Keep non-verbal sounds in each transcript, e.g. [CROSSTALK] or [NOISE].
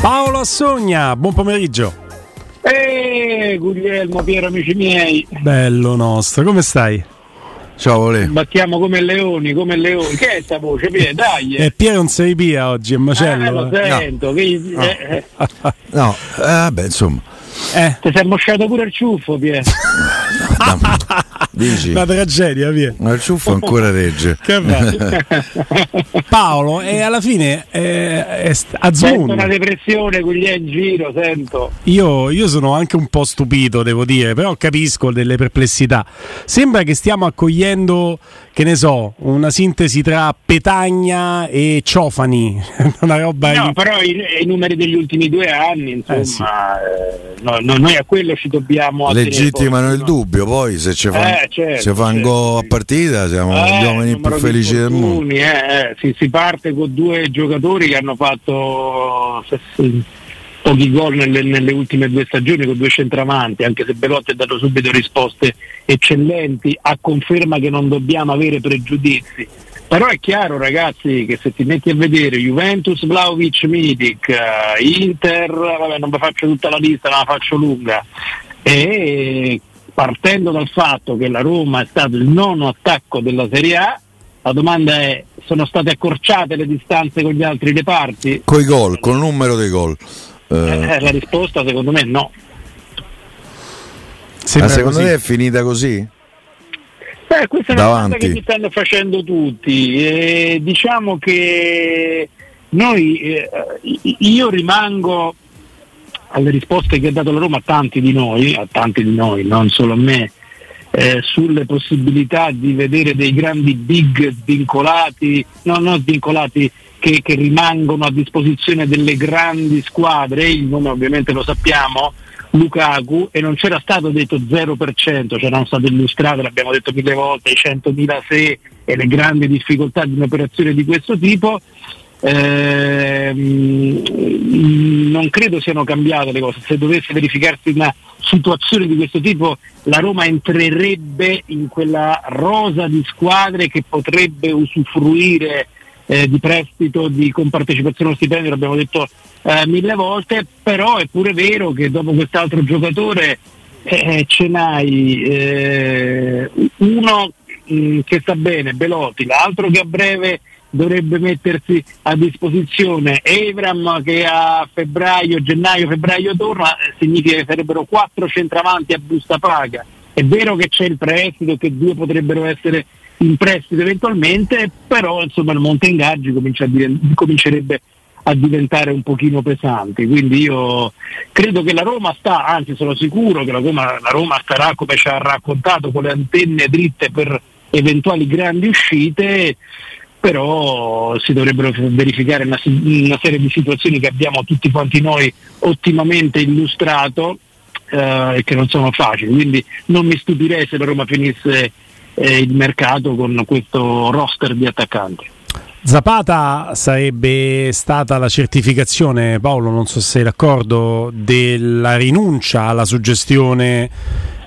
Paolo Assogna, buon pomeriggio. Ehi, Guglielmo, Piero, amici miei. Bello nostro, come stai? Ciao, Vole. Battiamo come leoni, come leoni. Che è sta voce? Piero, dai. E Piero non sei via oggi, è macello. Eh, lo eh. sento. No. Che, No. eh, eh, No, eh, vabbè, insomma. Eh, ti sei mosciato pure il ciuffo, Piero. [LAUGHS] Dici. una tragedia, via. Ma il ciuffo ancora regge. [LAUGHS] Paolo, e alla fine eh, è st- Sento una depressione, Guglielmo in giro, sento. Io, io sono anche un po' stupito, devo dire, però capisco delle perplessità. Sembra che stiamo accogliendo, che ne so, una sintesi tra Petagna e Ciofani. [LAUGHS] Una roba No, in- però i, i numeri degli ultimi due anni, insomma, Eh, sì. eh, no, no, noi a quello ci dobbiamo Legittimano il no? Dubbio, poi se ci fanno Eh, certo, se fan certo. gol a partita siamo Eh, gli uomini più felici del mondo. eh, eh. Si, si parte con due giocatori che hanno fatto pochi gol nelle, nelle ultime due stagioni con due centravanti, anche se Belotti ha dato subito risposte eccellenti, a conferma che non dobbiamo avere pregiudizi. Però è chiaro ragazzi che se ti metti a vedere Juventus, Vlaovic, Mitic, eh, Inter, vabbè non vi faccio tutta la lista, ma la faccio lunga, e partendo dal fatto che la Roma è stato il nono attacco della Serie A, la domanda è sono state accorciate le distanze con gli altri reparti? Coi gol, col numero dei gol. Eh, Eh, la risposta secondo me no. ma sembra secondo così. te è finita così? Beh, questa è una domanda Davanti. che mi stanno facendo tutti. E diciamo che noi, eh, io rimango alle risposte che ha dato la Roma a tanti di noi, a tanti di noi, non solo a me, eh, sulle possibilità di vedere dei grandi big svincolati, no, non svincolati, che, che rimangono a disposizione delle grandi squadre, il nome ovviamente lo sappiamo, Lukaku, e non c'era stato detto 0%, c'erano state illustrate, l'abbiamo detto mille volte, i 100.000 se e le grandi difficoltà di un'operazione di questo tipo. Ehm, non credo siano cambiate le cose. Se dovesse verificarsi una situazione di questo tipo, la Roma entrerebbe in quella rosa di squadre che potrebbe usufruire eh, di prestito, di compartecipazione allo stipendio, l'abbiamo detto eh, mille volte, però è pure vero che dopo quest'altro giocatore eh, ce n'hai eh, uno mh, che sta bene, Belotti, l'altro che a breve dovrebbe mettersi a disposizione Evram che a febbraio, gennaio, febbraio torna, eh, significa che sarebbero quattro centravanti a busta paga. È vero che c'è il prestito, che due potrebbero essere in prestito eventualmente, però insomma il monte ingaggi comincerebbe a diventare un pochino pesante. Quindi io credo che la Roma sta, anzi sono sicuro che la Roma, la Roma starà come ci ha raccontato con le antenne dritte per eventuali grandi uscite però si dovrebbero verificare una, una serie di situazioni che abbiamo tutti quanti noi ottimamente illustrato eh, e che non sono facili, quindi non mi stupirei se la Roma finisse eh, il mercato con questo roster di attaccanti. Zapata sarebbe stata la certificazione, Paolo, non so se sei d'accordo, della rinuncia alla suggestione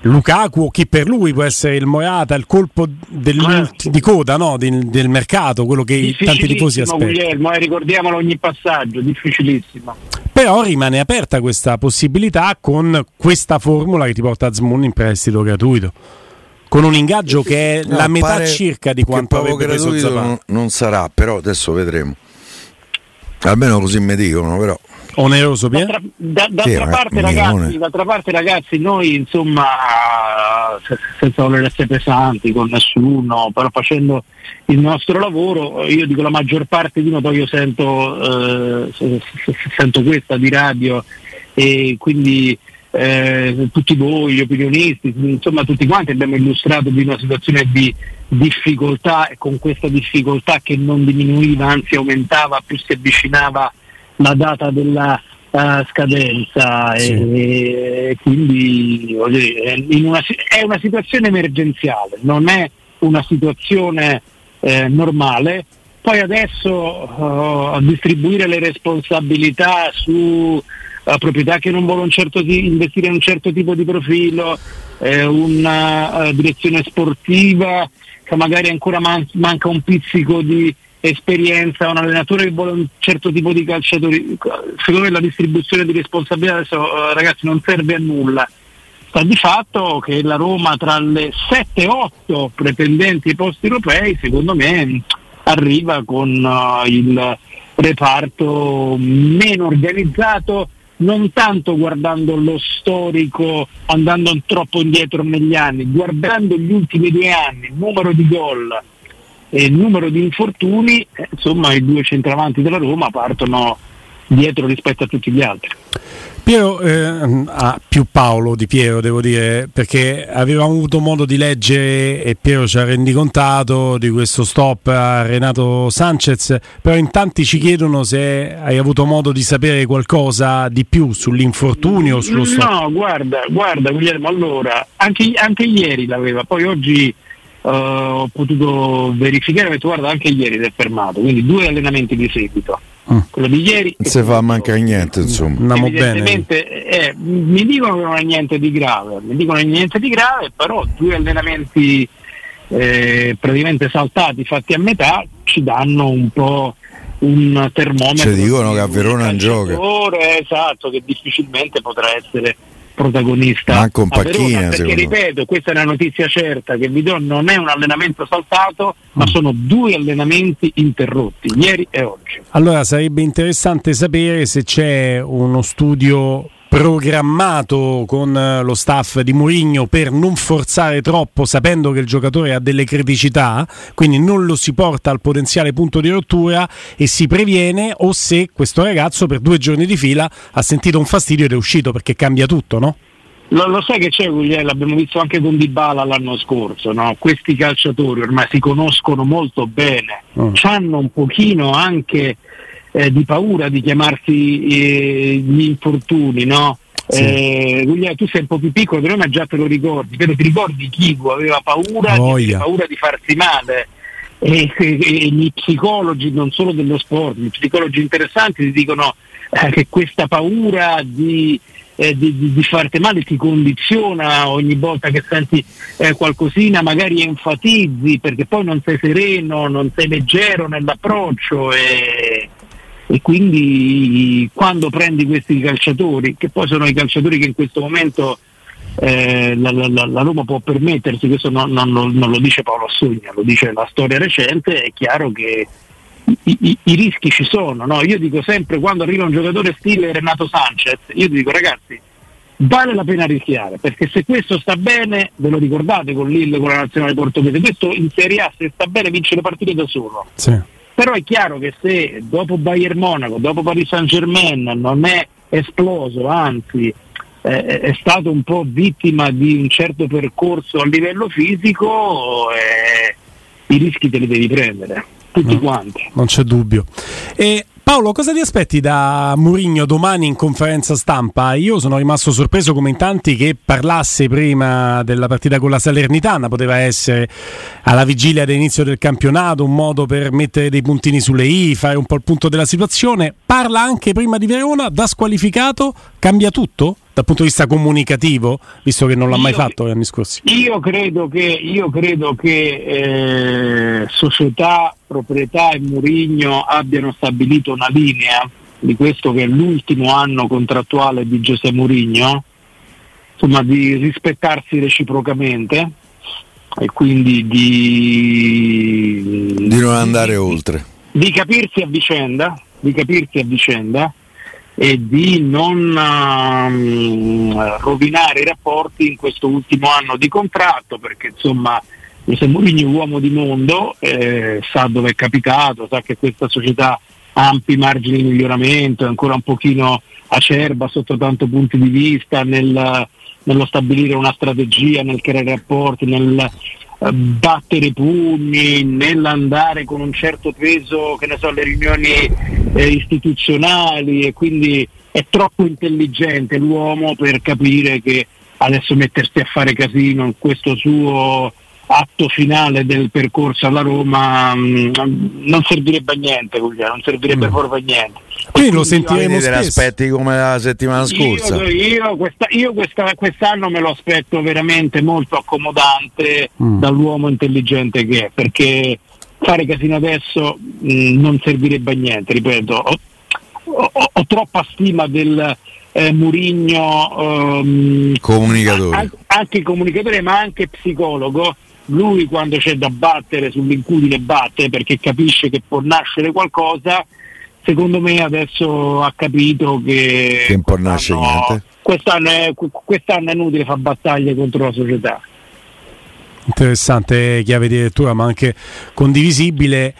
Lukaku o chi per lui può essere il Morata, il colpo di coda no? del, del mercato, quello che i tanti tifosi aspettano. Guglielmo, eh, ricordiamolo ogni passaggio, difficilissimo. Però rimane aperta questa possibilità con questa formula che ti porta a Zmoun in prestito gratuito. con un ingaggio che è No, la metà circa di quanto avrebbe preso Zapata. non, non sarà, però adesso vedremo. Almeno così mi dicono, però. Oneroso, Pier? D'altra, da- d'altra parte, ragazzi, d'altra parte ragazzi, noi insomma, se- senza voler essere pesanti con nessuno, però facendo il nostro lavoro, io dico la maggior parte di noi, poi io sento, eh, se- se- se- sento questa di radio e quindi eh, tutti voi, gli opinionisti, insomma tutti quanti abbiamo illustrato di una situazione di difficoltà e con questa difficoltà che non diminuiva, anzi aumentava più si avvicinava la data della eh, scadenza Sì. e quindi voglio dire, è, in una, è una situazione emergenziale, non è una situazione eh, normale. Poi adesso eh, distribuire le responsabilità su eh, proprietà che non vogliono un certo ti- investire in un certo tipo di profilo, eh, una eh, direzione sportiva che magari ancora man- manca un pizzico di esperienza, un allenatore che vuole un certo tipo di calciatori. Secondo me la distribuzione di responsabilità adesso eh, ragazzi non serve a nulla. Sta di fatto che la Roma tra le 7-8 pretendenti ai posti europei, secondo me, arriva con eh, il reparto meno organizzato, non tanto guardando lo storico, andando troppo indietro negli anni, guardando gli ultimi due anni, il numero di gol e il numero di infortuni, eh, insomma i due centravanti della Roma partono dietro rispetto a tutti gli altri. Piero, eh, ah, più Paolo di Piero devo dire, perché avevamo avuto modo di leggere e Piero ci ha rendicontato di questo stop a Renato Sanchez, però in tanti ci chiedono se hai avuto modo di sapere qualcosa di più sull'infortunio o sullo stop. No, guarda, guarda Guglielmo, allora, anche, anche ieri l'aveva, poi oggi eh, ho potuto verificare, ho detto guarda anche ieri si è fermato, quindi due allenamenti di seguito. Mm. Quello di ieri Non si fa mancare niente, insomma. Andiamo bene. Evidentemente, eh, mi dicono che non è niente di grave, mi dicono che non è niente di grave, però due allenamenti eh, praticamente saltati, fatti a metà, ci danno un po' un termometro. Ci dicono di che a Verona non gioca. Esatto, che difficilmente potrà essere protagonista. Manco un Pacchina, perché ripeto, questa è una notizia certa che vi do, non è un allenamento saltato, Mm. ma sono due allenamenti interrotti, ieri e oggi. Allora sarebbe interessante sapere se c'è uno studio programmato con eh, lo staff di Mourinho per non forzare troppo sapendo che il giocatore ha delle criticità, quindi non lo si porta al potenziale punto di rottura e si previene o se questo ragazzo per due giorni di fila ha sentito un fastidio ed è uscito perché cambia tutto, no? Lo, lo sai che c'è Guglielmo, l'abbiamo visto anche con Dybala l'anno scorso, no? questi calciatori ormai si conoscono molto bene, Mm. hanno un pochino anche eh, di paura di chiamarsi eh, gli infortuni, no? Sì. Eh, Guglielmo, tu sei un po' più piccolo, però ma già te lo ricordi, però ti ricordi Kivu aveva paura, aveva paura di farsi male. E, e- e gli psicologi non solo dello sport, gli psicologi interessanti ti dicono eh, che questa paura di, eh, di, di- di farti male ti condiziona ogni volta che senti eh, qualcosina, magari enfatizzi perché poi non sei sereno, non sei leggero nell'approccio e, e quindi quando prendi questi calciatori, che poi sono i calciatori che in questo momento eh, la, la- la- Roma può permettersi, questo non, non non lo dice Paolo Assogna, lo dice la storia recente, è chiaro che i, i- i rischi ci sono. no? Io dico sempre quando arriva un giocatore stile Renato Sanchez, io dico ragazzi, vale la pena rischiare, perché se questo sta bene, ve lo ricordate con Lille, con la nazionale portoghese, questo in Serie A se sta bene vince le partite da solo. Sì. Però è chiaro che se dopo Bayern Monaco, dopo Paris Saint Germain non è esploso, anzi eh, è stato un po' vittima di un certo percorso a livello fisico, eh, i rischi te li devi prendere, tutti No. quanti. non c'è dubbio. E Paolo, cosa ti aspetti da Mourinho domani in conferenza stampa? Io sono rimasto sorpreso come in tanti che parlasse prima della partita con la Salernitana, poteva essere alla vigilia dell'inizio del campionato, un modo per mettere dei puntini sulle i, fare un po' il punto della situazione. Parla anche prima di Verona, da squalificato, cambia tutto dal punto di vista comunicativo, visto che non l'ha mai Io- fatto gli anni scorsi. Io credo che, io credo che eh, società, proprietà e Murigno abbiano stabilito una linea di questo che è l'ultimo anno contrattuale di Giuseppe Murigno, insomma di rispettarsi reciprocamente e quindi di, di non andare oltre. Di capirsi a vicenda, di capirsi a vicenda e di non um, rovinare i rapporti in questo ultimo anno di contratto perché insomma José Mourinho uomo di mondo eh, sa dove è capitato, sa che questa società ha ampi margini di miglioramento, è ancora un pochino acerba sotto tanti punti di vista nel, nello stabilire una strategia, nel creare rapporti, nel eh, battere pugni, nell'andare con un certo peso, che ne so, alle riunioni eh, istituzionali e quindi è troppo intelligente l'uomo per capire che adesso mettersi a fare casino in questo suo atto finale del percorso alla Roma mh, mm, non servirebbe a niente, non servirebbe mm. proprio a niente. Quindi lo sentiremo te aspetti come la settimana scorsa. Io, io, questa, io questa, quest'anno me lo aspetto veramente molto accomodante mm. dall'uomo intelligente che è, perché fare casino adesso mh, mm, non servirebbe a niente, ripeto, ho, ho, ho troppa stima del eh, Murigno ehm, comunicatore. anche comunicatore ma anche psicologo lui quando c'è da battere sull'incudine batte perché capisce che può nascere qualcosa, secondo me adesso ha capito che, che non può nascere niente. Quest'anno è, quest'anno è inutile fare battaglie contro la società. Interessante chiave di lettura, ma anche condivisibile.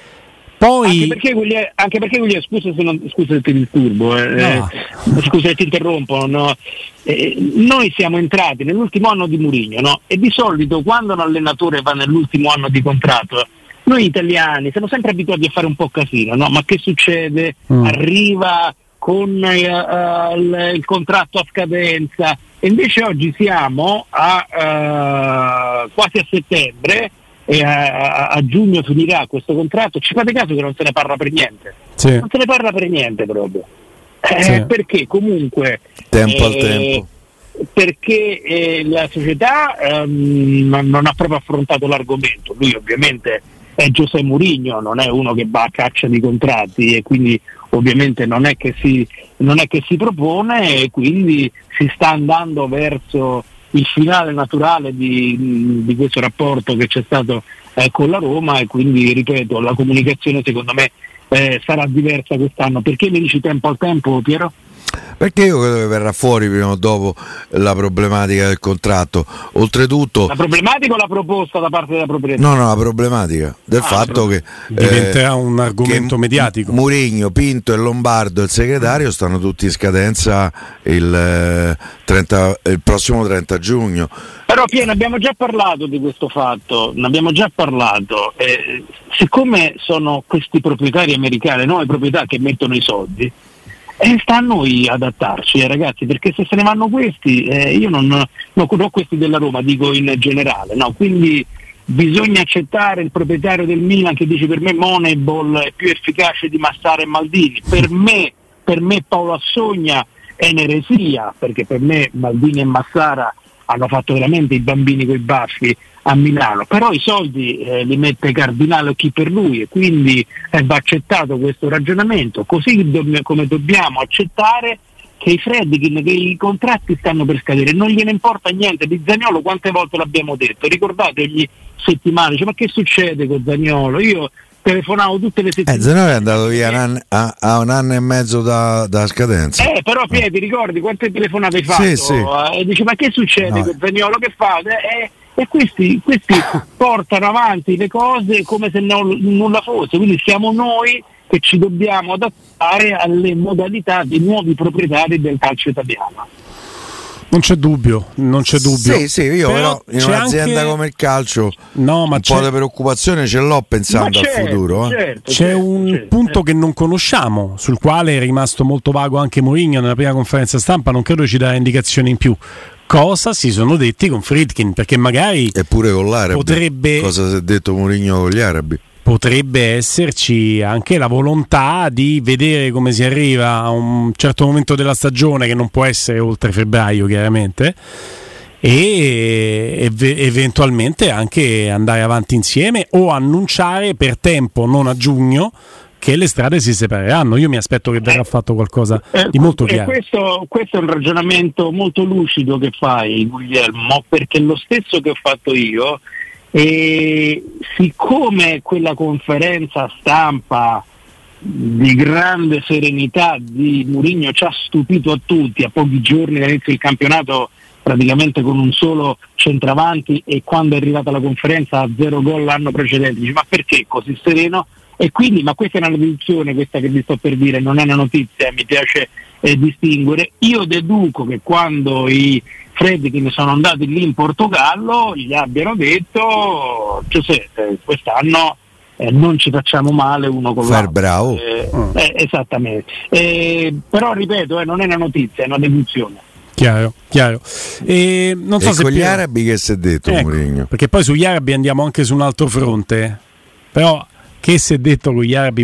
Poi... Anche perché, Guglielmo, anche perché Guglielmo, scusa se, non, scusa se ti disturbo, eh, no. eh, scusa se ti interrompo, no? eh, noi siamo entrati nell'ultimo anno di Murigno no? e di solito quando un allenatore va nell'ultimo anno di contratto, noi italiani siamo sempre abituati a fare un po' casino, no? ma che succede? Mm. Arriva con uh, il, contratto a scadenza e invece oggi siamo a, uh, quasi a settembre e a, a, giugno finirà questo contratto, ci fate caso che non se ne parla per niente, sì. non se ne parla per niente proprio, eh, sì. perché comunque... Tempo eh, al tempo. Perché eh, la società ehm, non ha proprio affrontato l'argomento, lui ovviamente è Giuseppe Murigno, non è uno che va a caccia di contratti e quindi ovviamente non è che si, non è che si propone e quindi si sta andando verso il finale naturale di, di questo rapporto che c'è stato eh, con la Roma e quindi ripeto la comunicazione secondo me eh, sarà diversa quest'anno. Perché mi dici tempo al tempo Piero? Perché io credo che verrà fuori prima o dopo la problematica del contratto. Oltretutto. La problematica o la proposta da parte della proprietà? No, no, la problematica del ah, fatto che. Diventerà eh, un argomento mediatico. Murigno, Pinto e Lombardo e il segretario stanno tutti in scadenza il, 30, eh, il prossimo 30 giugno. Però Pieno abbiamo già parlato di questo fatto, ne abbiamo già parlato. Eh, siccome sono questi proprietari americani, nuove proprietà che mettono i soldi, e sta a noi adattarci, eh, ragazzi, perché se se ne vanno questi, eh, io non, non, non questi della Roma, dico in generale, no? quindi bisogna accettare il proprietario del Milan che dice per me Moneyball è più efficace di Massara e Maldini, per me, per me Paolo Assogna è un'eresia, perché per me Maldini e Massara hanno fatto veramente i bambini con i baffi a Milano, però i soldi eh, li mette Cardinale o chi per lui e quindi va accettato questo ragionamento, così do- come dobbiamo accettare che i Fredkin, che i contratti stanno per scadere, non gliene importa niente, di Zagnolo quante volte l'abbiamo detto, ricordate ogni settimana, dice, ma che succede con Zagnolo? Io telefonavo tutte le settimane. Eh, Zagnolo è andato via un anno, a, a, un anno e mezzo da, da scadenza. Eh, però Piedi, ricordi quante telefonate hai fatto? Sì, sì. Eh, e dice, ma che succede no. con Zagnolo? Che fate? Eh, e questi, questi [LAUGHS] portano avanti le cose come se non, nulla fosse, quindi siamo noi che ci dobbiamo adattare alle modalità dei nuovi proprietari del calcio italiano. Non c'è dubbio, non c'è dubbio. Sì, sì, io però, però in un'azienda anche... come il calcio no, ma un c'è... po' di preoccupazione ce l'ho pensando certo, al futuro. Eh. Certo, c'è certo, un certo, punto certo. che non conosciamo, sul quale è rimasto molto vago anche Mourinho nella prima conferenza stampa, non credo ci darà indicazioni in più cosa si sono detti con Friedkin perché magari eppure con l'Arabi potrebbe cosa si è detto Mourinho con gli arabi potrebbe esserci anche la volontà di vedere come si arriva a un certo momento della stagione che non può essere oltre febbraio chiaramente e eventualmente anche andare avanti insieme o annunciare per tempo non a giugno che le strade si separeranno. Io mi aspetto che verrà fatto qualcosa eh, di molto chiaro. Questo, questo, è un ragionamento molto lucido che fai, Guglielmo, perché lo stesso che ho fatto io E siccome quella conferenza stampa di grande serenità di Mourinho ci ha stupito a tutti a pochi giorni dall'inizio del campionato praticamente con un solo centravanti e quando è arrivata la conferenza a zero gol l'anno precedente dice ma perché così sereno? E quindi ma questa è una deduzione questa che vi sto per dire non è una notizia mi piace eh, distinguere. Io deduco che quando i Fredkin sono andati lì in Portogallo gli abbiano detto Giuseppe quest'anno eh, non ci facciamo male uno con Far l'altro. bravo. Eh, Mm. eh, esattamente. Eh, però ripeto, eh, non è una notizia, è una deduzione. Chiaro, chiaro. E non so e se con gli Piero- arabi che si è detto Ecco, Mourinho? perché poi sugli arabi andiamo anche su un altro fronte. Però che si è detto con gli arabi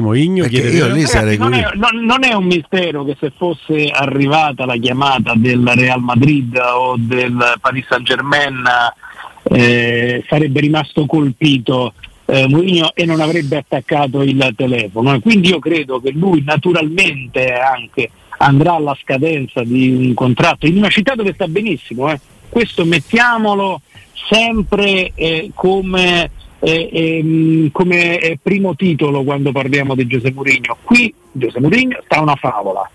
sarei non, è, non- non è un mistero che se fosse arrivata la chiamata del Real Madrid o del Paris Saint Germain eh, sarebbe rimasto colpito eh, Mourinho e non avrebbe attaccato il telefono. Quindi io credo che lui naturalmente anche andrà alla scadenza di un contratto in una città dove sta benissimo. eh. Questo mettiamolo sempre eh, come, eh, ehm, come eh, primo titolo quando parliamo di Giuseppe Mourinho. Qui Giuseppe Mourinho sta una favola.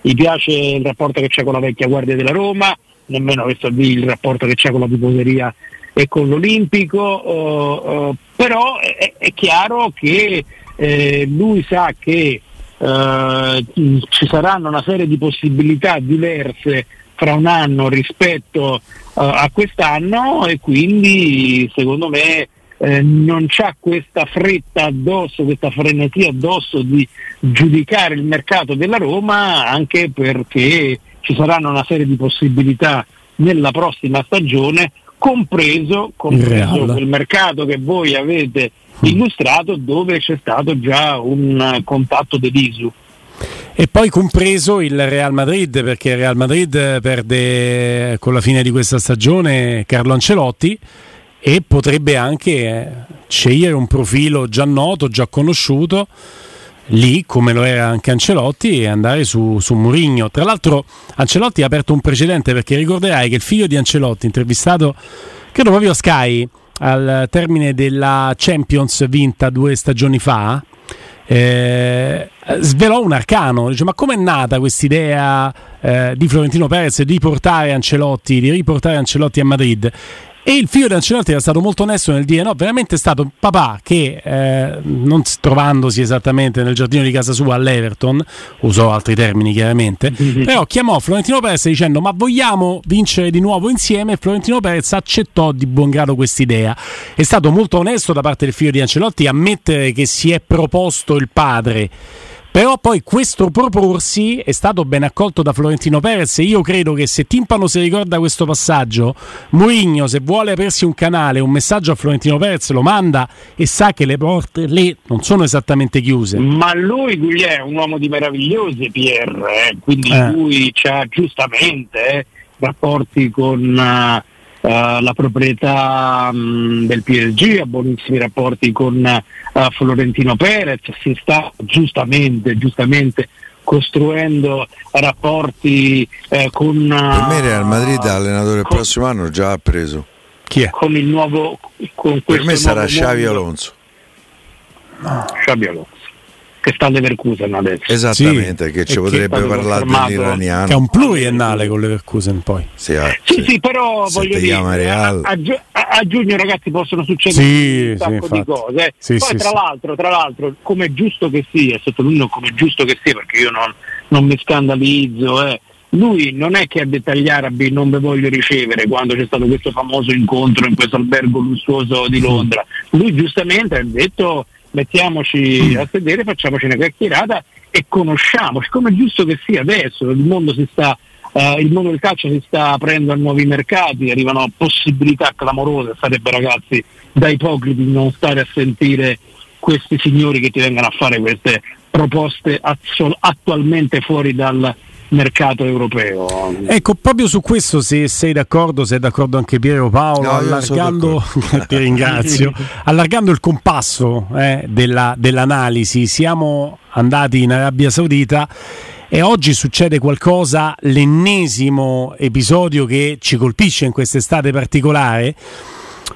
Gli piace il rapporto che c'è con la vecchia guardia della Roma, nemmeno questo lì il rapporto che c'è con la tifoseria e con l'Olimpico, oh, oh, però è, è chiaro che eh, lui sa che eh, ci saranno una serie di possibilità diverse fra un anno rispetto eh, a quest'anno e quindi secondo me eh, non c'ha questa fretta addosso, questa frenesia addosso di giudicare il mercato della Roma anche perché ci saranno una serie di possibilità nella prossima stagione, compreso, compreso quel mercato che voi avete illustrato dove c'è stato già un contatto dell'ISU. E poi compreso il Real Madrid, perché il Real Madrid perde con la fine di questa stagione Carlo Ancelotti e potrebbe anche eh, scegliere un profilo già noto, già conosciuto, lì come lo era anche Ancelotti e andare su, su Mourinho. Tra l'altro Ancelotti ha aperto un precedente perché ricorderai che il figlio di Ancelotti, intervistato credo proprio a Sky al termine della Champions vinta due stagioni fa, eh, svelò un arcano, dice ma com'è nata quest'idea eh, di Florentino Perez di portare Ancelotti, di riportare Ancelotti a Madrid? E il figlio di Ancelotti era stato molto onesto nel dire no, veramente è stato papà che eh, non trovandosi esattamente nel giardino di casa sua all'Everton, usò altri termini chiaramente, [LAUGHS] però chiamò Florentino Perez dicendo ma vogliamo vincere di nuovo insieme e Florentino Perez accettò di buon grado quest'idea. È stato molto onesto da parte del figlio di Ancelotti ammettere che si è proposto il padre. Però poi questo proporsi è stato ben accolto da Florentino Perez e io credo che se Timpano si ricorda questo passaggio, Mourinho se vuole aprirsi un canale, un messaggio a Florentino Perez lo manda e sa che le porte lì non sono esattamente chiuse. Ma lui, Guglielmo, è un uomo di meravigliosi, Pierre, eh, quindi Eh. lui ha giustamente eh, rapporti con eh, eh, la proprietà mh, del PSG, ha buonissimi rapporti con eh, Florentino Perez, si sta giustamente, giustamente costruendo rapporti eh, con, Per me Real Madrid eh, allenatore il con- prossimo anno già ha preso. Chi è? con il nuovo con Per me sarà Xavi. Alonso. Xabi Alonso che sta a Leverkusen adesso Esattamente, che E ci che potrebbe poi parlare dell'iraniano. Che è un pluriennale con Leverkusen poi. Sì, eh, Sì, sì, però voglio dire, chiama a, Real. a a- a giugno ragazzi possono succedere Sì, un sì, sacco infatti. di cose. Sì, Poi sì, tra sì. l'altro, tra l'altro, come è giusto che sia, sottolineo come è giusto che sia, perché io non, non mi scandalizzo, eh. lui non è che ha detto agli arabi non vi voglio ricevere quando c'è stato questo famoso incontro in questo albergo lussuoso di Londra. Lui giustamente ha detto mettiamoci a sedere, facciamoci una chiacchierata e conosciamoci, come è giusto che sia adesso, il mondo sta eh, il mondo del calcio si sta aprendo a nuovi mercati, arrivano possibilità clamorose, sarebbe ragazzi da ipocriti non stare a sentire questi signori che ti vengono a fare queste proposte attualmente fuori dal mercato europeo. Ecco, proprio su questo se sei d'accordo, se è d'accordo anche Piero Paolo, No, allargando, [LAUGHS] ti ringrazio, [LAUGHS] allargando il compasso eh, della- dell'analisi, siamo andati in Arabia Saudita e oggi succede qualcosa, l'ennesimo episodio che ci colpisce in quest'estate particolare,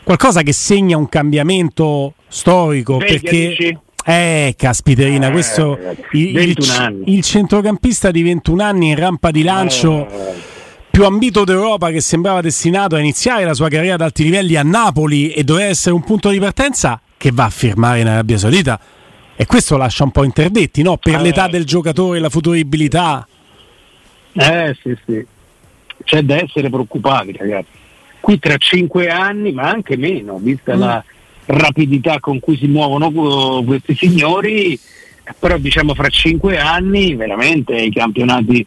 qualcosa che segna un cambiamento storico Veglia, perché dici? Eh caspiterina Eh, questo il, il, 21 anni. il centrocampista di 21 anni in rampa di lancio Eh, più ambito d'Europa che sembrava destinato a iniziare la sua carriera ad alti livelli a Napoli e doveva essere un punto di partenza che va a firmare in Arabia Saudita e questo lascia un po' interdetti no? per Eh. l'età del giocatore la futuribilità Eh sì, sì. C'è da essere preoccupati, ragazzi. Qui tra cinque anni, ma anche meno, vista Mm. la rapidità con cui si muovono que- questi signori, eh, però diciamo fra cinque anni veramente i campionati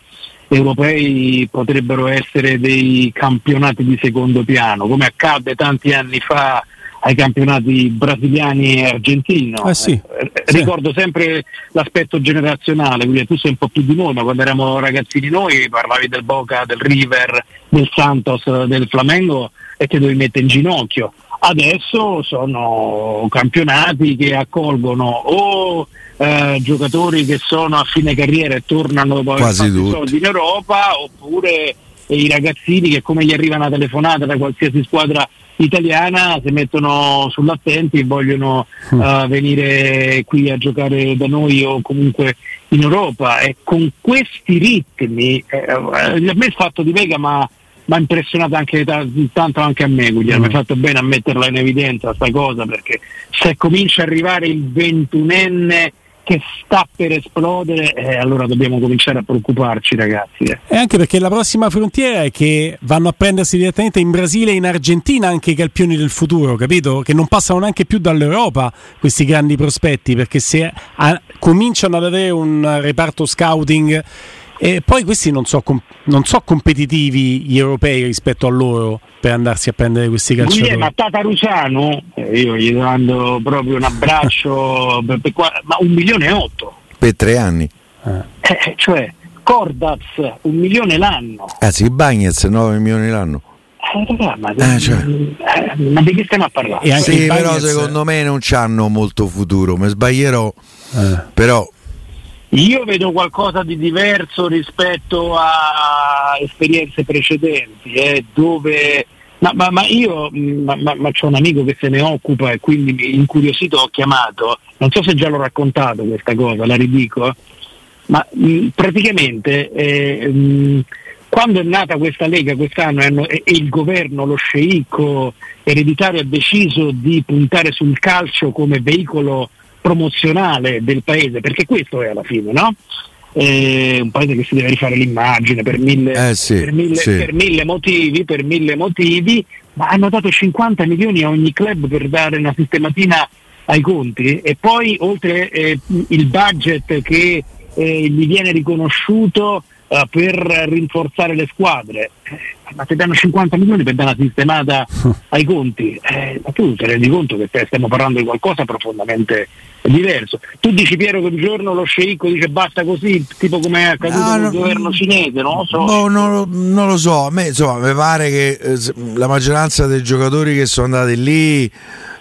europei potrebbero essere dei campionati di secondo piano, come accadde tanti anni fa ai campionati brasiliani e argentino. Eh sì, Eh, sì. Ricordo sempre l'aspetto generazionale, quindi tu sei un po' più di noi, ma quando eravamo ragazzini noi parlavi del Boca, del River, del Santos, del Flamengo e ti dovevi mettere in ginocchio. Adesso sono campionati che accolgono o eh, giocatori che sono a fine carriera e tornano dopo aver Quasi fatto i tutti. soldi in Europa oppure i ragazzini che come gli arriva una telefonata da qualsiasi squadra italiana si mettono sull'attenti e vogliono Mm. eh, venire qui a giocare da noi o comunque in Europa e con questi ritmi eh, a me il fatto di Vega ma mi ha impressionato anche ta- tanto anche a me Guglielmo, Mm. hai fatto bene a metterla in evidenza sta cosa perché se comincia a arrivare il ventunenne che sta per esplodere eh, allora dobbiamo cominciare a preoccuparci ragazzi eh. E anche perché la prossima frontiera è che vanno a prendersi direttamente in Brasile e in Argentina anche i campioni del futuro, capito? Che non passano neanche più dall'Europa questi grandi prospetti, perché se ah, cominciano ad avere un reparto scouting e poi questi non so, com- non so competitivi gli europei rispetto a loro per andarsi a prendere questi calciatori. Guglielmo, a Tata Rusano eh, io gli mando proprio un abbraccio [LAUGHS] per- per qua- ma un milione e otto Per tre anni. Eh, cioè Cordaz un milione l'anno Anzi, Bagnets 9 milioni l'anno. Eh, raga, ma, Eh, cioè. ma di che stiamo a parlare? E anche Sì, però secondo me non c'hanno molto futuro. Mi sbaglierò, Eh. però Io vedo qualcosa di diverso rispetto a esperienze precedenti, eh, dove ma, ma- ma io mh, ma, ma, c'ho un amico che se ne occupa e quindi incuriosito ho chiamato, non so se già l'ho raccontato questa cosa, la ridico, ma mh, praticamente eh, mh, quando è nata questa Lega quest'anno e- e il governo, lo sceicco ereditario ha deciso di puntare sul calcio come veicolo promozionale del paese, perché questo è alla fine, no? Eh, un paese che si deve rifare l'immagine per mille, Eh sì, per mille- sì. per mille motivi, per mille motivi, ma hanno dato 50 milioni a ogni club per dare una sistematina ai conti e poi oltre eh, il budget che eh, gli viene riconosciuto eh, per rinforzare le squadre, Eh, ma se danno 50 milioni per dare una sistemata [LAUGHS] ai conti, eh, ma tu ti rendi conto che stiamo parlando di qualcosa profondamente diverso. Tu dici Piero che un giorno lo sceicco dice basta così, tipo come è accaduto No, con no, il governo cinese, non lo so. boh, non, lo, non lo so. A me insomma mi pare che eh, la maggioranza dei giocatori che sono andati lì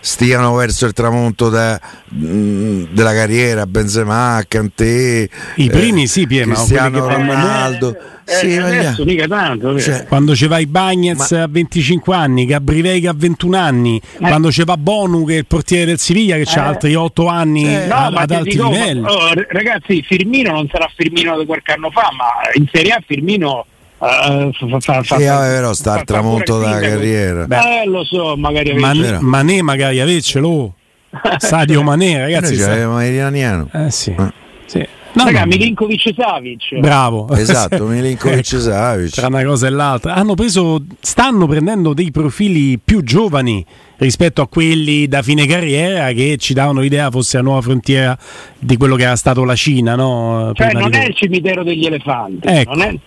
stiano verso il tramonto da- mh, della carriera, Benzema, Kanté, I primi sì, Pie, ma Cristiano Ronaldo. Eh, Sì, ma adesso mica tanto. Cioè, vero? Quando ci va i Bagnets a 25 anni, Gabri Veiga a 21 anni, quando ci va Bonu che è il portiere del Siviglia che ha Eh. altri 8 anni Eh, No, a- ma ad ti alti dico, livelli. oh, r- ragazzi, Firmino non sarà Firmino di qualche anno fa, ma in Serie A Firmino eh, fa, fa, fa, Sì, vabbè, però sta al tramonto della carriera. Eh, lo so, magari Man- avete- vero. Mané magari avecelo. [LAUGHS] Sadio Mané, ragazzi. Noi sta- c'avevamo Iraniano. Eh sì. Eh. sì. No, Raga, no. Milinkovic Savic. Bravo. [LAUGHS] Esatto, Milinkovic [LAUGHS] Ecco, Savic. Tra una cosa e l'altra. Hanno preso, stanno prendendo dei profili più giovani rispetto a quelli da fine carriera che ci davano l'idea fosse la nuova frontiera di quello che era stato la Cina, no? Cioè, Prima non di è il cimitero degli elefanti. Ecco. non è-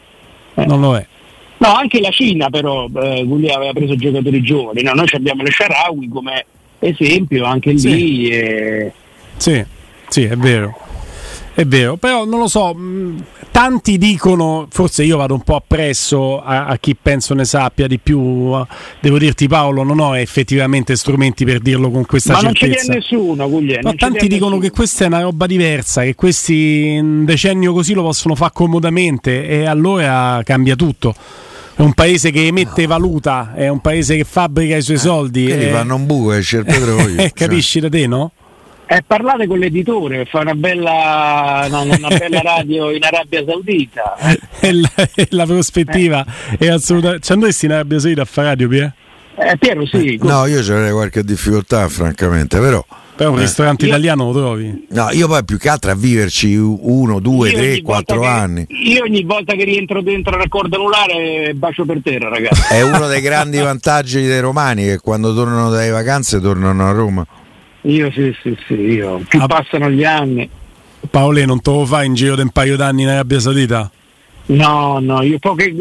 Non lo è. No, anche la Cina però, eh, Guglia aveva preso giocatori giovani. No, noi abbiamo le Sharawi come esempio, anche lì. Sì. eh, Sì, sì, è vero. È vero, però non lo so, mh, tanti dicono, forse io vado un po' appresso a, a chi penso ne sappia di più, eh, devo dirti Paolo, non ho effettivamente strumenti per dirlo con questa ma non ce certezza. n'è nessuno, Guglia. No, tanti dicono che questa è una roba diversa, che questi in un decennio così lo possono fare comodamente e allora cambia tutto. è un paese che emette valuta, è un paese che fabbrica i suoi soldi. Che gli eh, fanno un buco e c'è il petrolio. eh, capisci da te, no? Eh, parlate con l'editore fare una bella, no, una bella [LAUGHS] radio in Arabia Saudita. eh. E la, e la prospettiva è assolutamente. Ci andresti in Arabia Saudita a fare radio, Pia? Eh, Piero, sì. No, io avrei qualche difficoltà, francamente, però. Però un Eh. ristorante Io- italiano lo trovi. No, io poi più che altro a viverci uno, due, Io tre, quattro che- anni. Io ogni volta che rientro dentro il cordo anulare bacio per terra, ragazzi. È uno dei grandi vantaggi dei romani che quando tornano dalle vacanze tornano a Roma. Io sì, sì, sì, io. Più Ah. passano gli anni. Paolo, non te lo fai in giro di un paio d'anni in Arabia Saudita? No, no, io poche,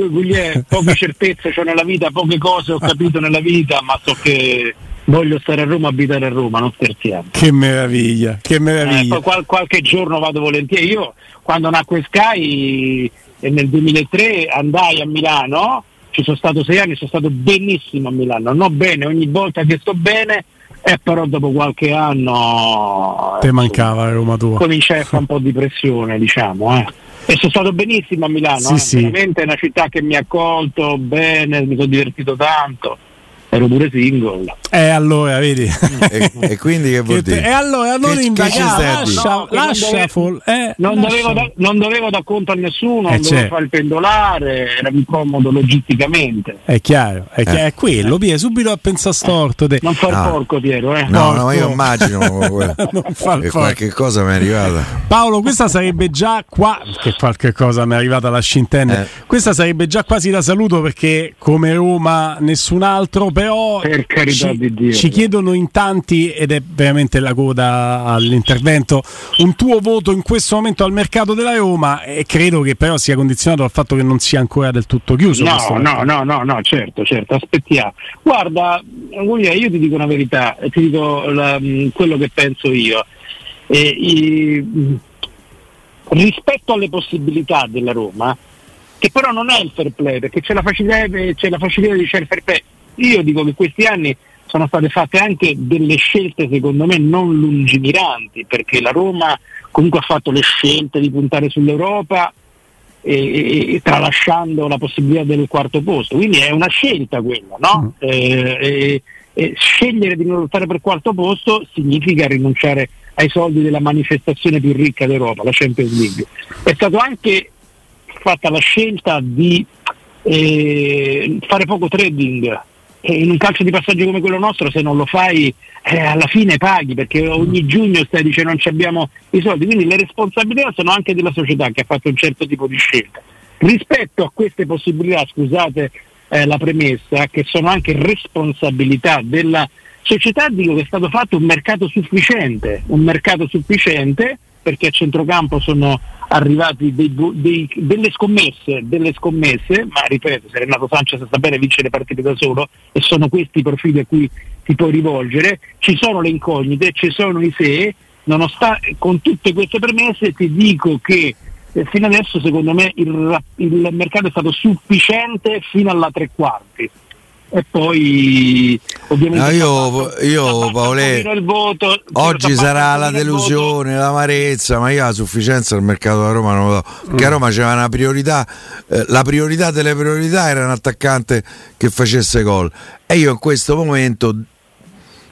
poche [LAUGHS] certezze ho nella vita, poche cose ho capito nella vita, ma so che voglio stare a Roma, abitare a Roma, non scherziamo. Che meraviglia, che Eh, meraviglia. poi qual- qualche giorno vado volentieri. Io quando nacque Sky eh, nel 2003 andai a Milano, ci sono stato sei anni, sono stato benissimo a Milano, non bene, ogni volta che sto bene, e però dopo qualche anno Te mancava la Roma tua. cominciai a fare un po' di pressione, diciamo. Eh. E sono stato benissimo a Milano, Sì, eh. sì. veramente è una città che mi ha accolto bene, mi sono divertito tanto, ero pure single. Eh, allora, vedi. E, e quindi che [LAUGHS] vuol dire? E allora non Che- a dire? lascia, No, non lascia dove- fol- eh, Non lascia- dovevo, da- non dovevo dar conto a nessuno, Eh, non dovevo certo. fare il pendolare, era più comodo logisticamente. È chiaro, è, chi- è quello, Pia, subito a pensare storto. Te. Non far Ah. porco Piero, eh. No, no, io immagino [LAUGHS] Non fa il che porco. qualche cosa mi è arrivata. Paolo, questa sarebbe già qua. Che qualche cosa mi è arrivata la scintenne. Eh. Questa sarebbe già quasi da saluto perché come Roma nessun altro, però Per carità ci, ci chiedono in tanti, ed è veramente la coda all'intervento, un tuo voto in questo momento al mercato della Roma e credo che però sia condizionato dal fatto che non sia ancora del tutto chiuso. No, no, no, no, no, certo, certo, aspettiamo. Guarda, io ti dico una verità, ti dico la- mh, quello che penso io. E, i- mh, rispetto alle possibilità della Roma, che però non è il fair play, perché c'è la facilità, c'è la facilità di dicere il fair play. Io dico che questi anni sono state fatte anche delle scelte secondo me non lungimiranti, perché la Roma comunque ha fatto le scelte di puntare sull'Europa e, e- tralasciando la possibilità del quarto posto. Quindi è una scelta quella, no? Eh, e- e scegliere di non lottare per quarto posto significa rinunciare ai soldi della manifestazione più ricca d'Europa, la Champions League. È stato anche fatta la scelta di eh, fare poco trading. E in un calcio di passaggio come quello nostro, se non lo fai, eh, alla fine paghi perché ogni giugno stai dicendo non ci abbiamo i soldi. Quindi le responsabilità sono anche della società che ha fatto un certo tipo di scelta. Rispetto a queste possibilità, scusate eh, la premessa, che sono anche responsabilità della società, dico che è stato fatto un mercato sufficiente, un mercato sufficiente perché a centrocampo sono arrivati dei dei- delle scommesse, delle scommesse, ma ripeto, se Renato Sanchez sta bene vince le partite da solo e sono questi i profili a cui ti puoi rivolgere, ci sono le incognite, ci sono i se, nonostante con tutte queste premesse ti dico che eh, fino adesso secondo me il, il mercato è stato sufficiente fino alla tre quarti. E poi ovviamente No, io- io, Paolè, voto, Oggi sarà la delusione, l'amarezza, ma io la sufficienza del mercato della Roma non lo do. Perché a Roma c'era una priorità, eh, la priorità delle priorità era un attaccante che facesse gol. E io in questo momento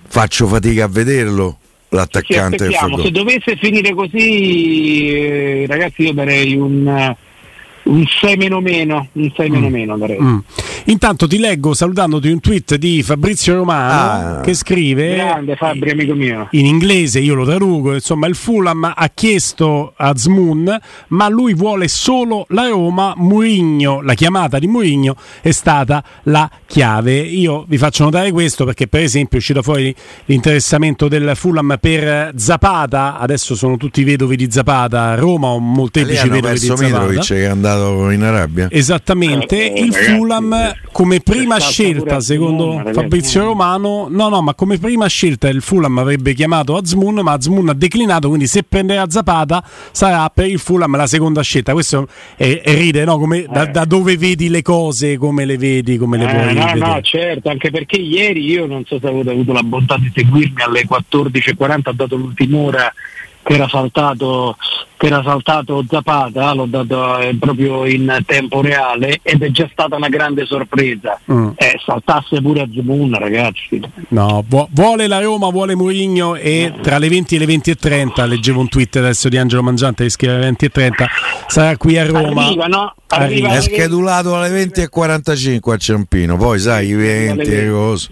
faccio fatica a vederlo l'attaccante che fa. Se dovesse finire così, eh, ragazzi, io darei un, eh, un 6 meno meno, un 6 meno meno darei. Mm. Intanto ti leggo salutandoti un tweet di Fabrizio Romano Ah. che scrive Grande Fabri, amico mio. in inglese, io lo traduco, insomma il Fulham ha chiesto a Zmoon, ma lui vuole solo la Roma, Murigno, la chiamata di Murigno è stata la chiave. Io vi faccio notare questo perché per esempio è uscito fuori l'interessamento del Fulham per Zapata, adesso sono tutti vedovi di Zapata, Roma o molteplici vedovi di perso Mitrovic Zapata. che è andato in Arabia. Esattamente, Eh, il ragazzi, Fulham come prima scelta, secondo ragazzi. Fabrizio Romano, no, no, ma come prima scelta il Fulham avrebbe chiamato Azmoun, ma Azmoun ha declinato, quindi se prenderà Zapata sarà per il Fulham la seconda scelta. Questo è, è ride, no? Come, da, da dove vedi le cose, come le vedi, come le Eh, puoi no, vedere. no, certo, anche perché ieri io non so se avete avuto la bontà di seguirmi alle 14.40, ho dato l'ultima ora che era saltato che era saltato Zapata, l'ho dato eh, proprio in tempo reale ed è già stata una grande sorpresa. Mm. Eh, saltasse pure a Zmoun, ragazzi. No, vuole la Roma, vuole Mourinho e tra le 20 e le 20 e 30, leggevo un tweet adesso di Angelo Mangiante che scrive alle 20 e 30, sarà qui a Roma. Arriva, no? Arriva, è schedulato alle 20 e 45 a Ciampino, poi sai i 20 e cose.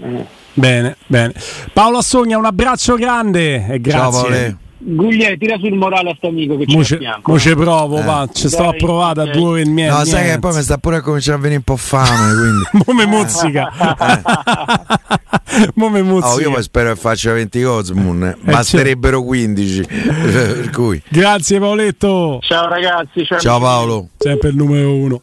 Bene, bene. Paolo Assogna, un abbraccio grande e grazie. Ciao, Guglie, tira sul morale a sto amico che c'è a fianco. Mo ci provo, eh. va, ci sto a provare a due ore e mezzo. No, sai che poi mi sta pure a cominciare a venire un po' fame, quindi. [LAUGHS] mo me mozzica. [LAUGHS] mo me mozzica. Oh, io poi spero che faccia 20 Cosmoon, eh. basterebbero 15. [LAUGHS] per cui. Grazie Paoletto. Ciao ragazzi, ciao, ciao Paolo. Sempre il numero uno.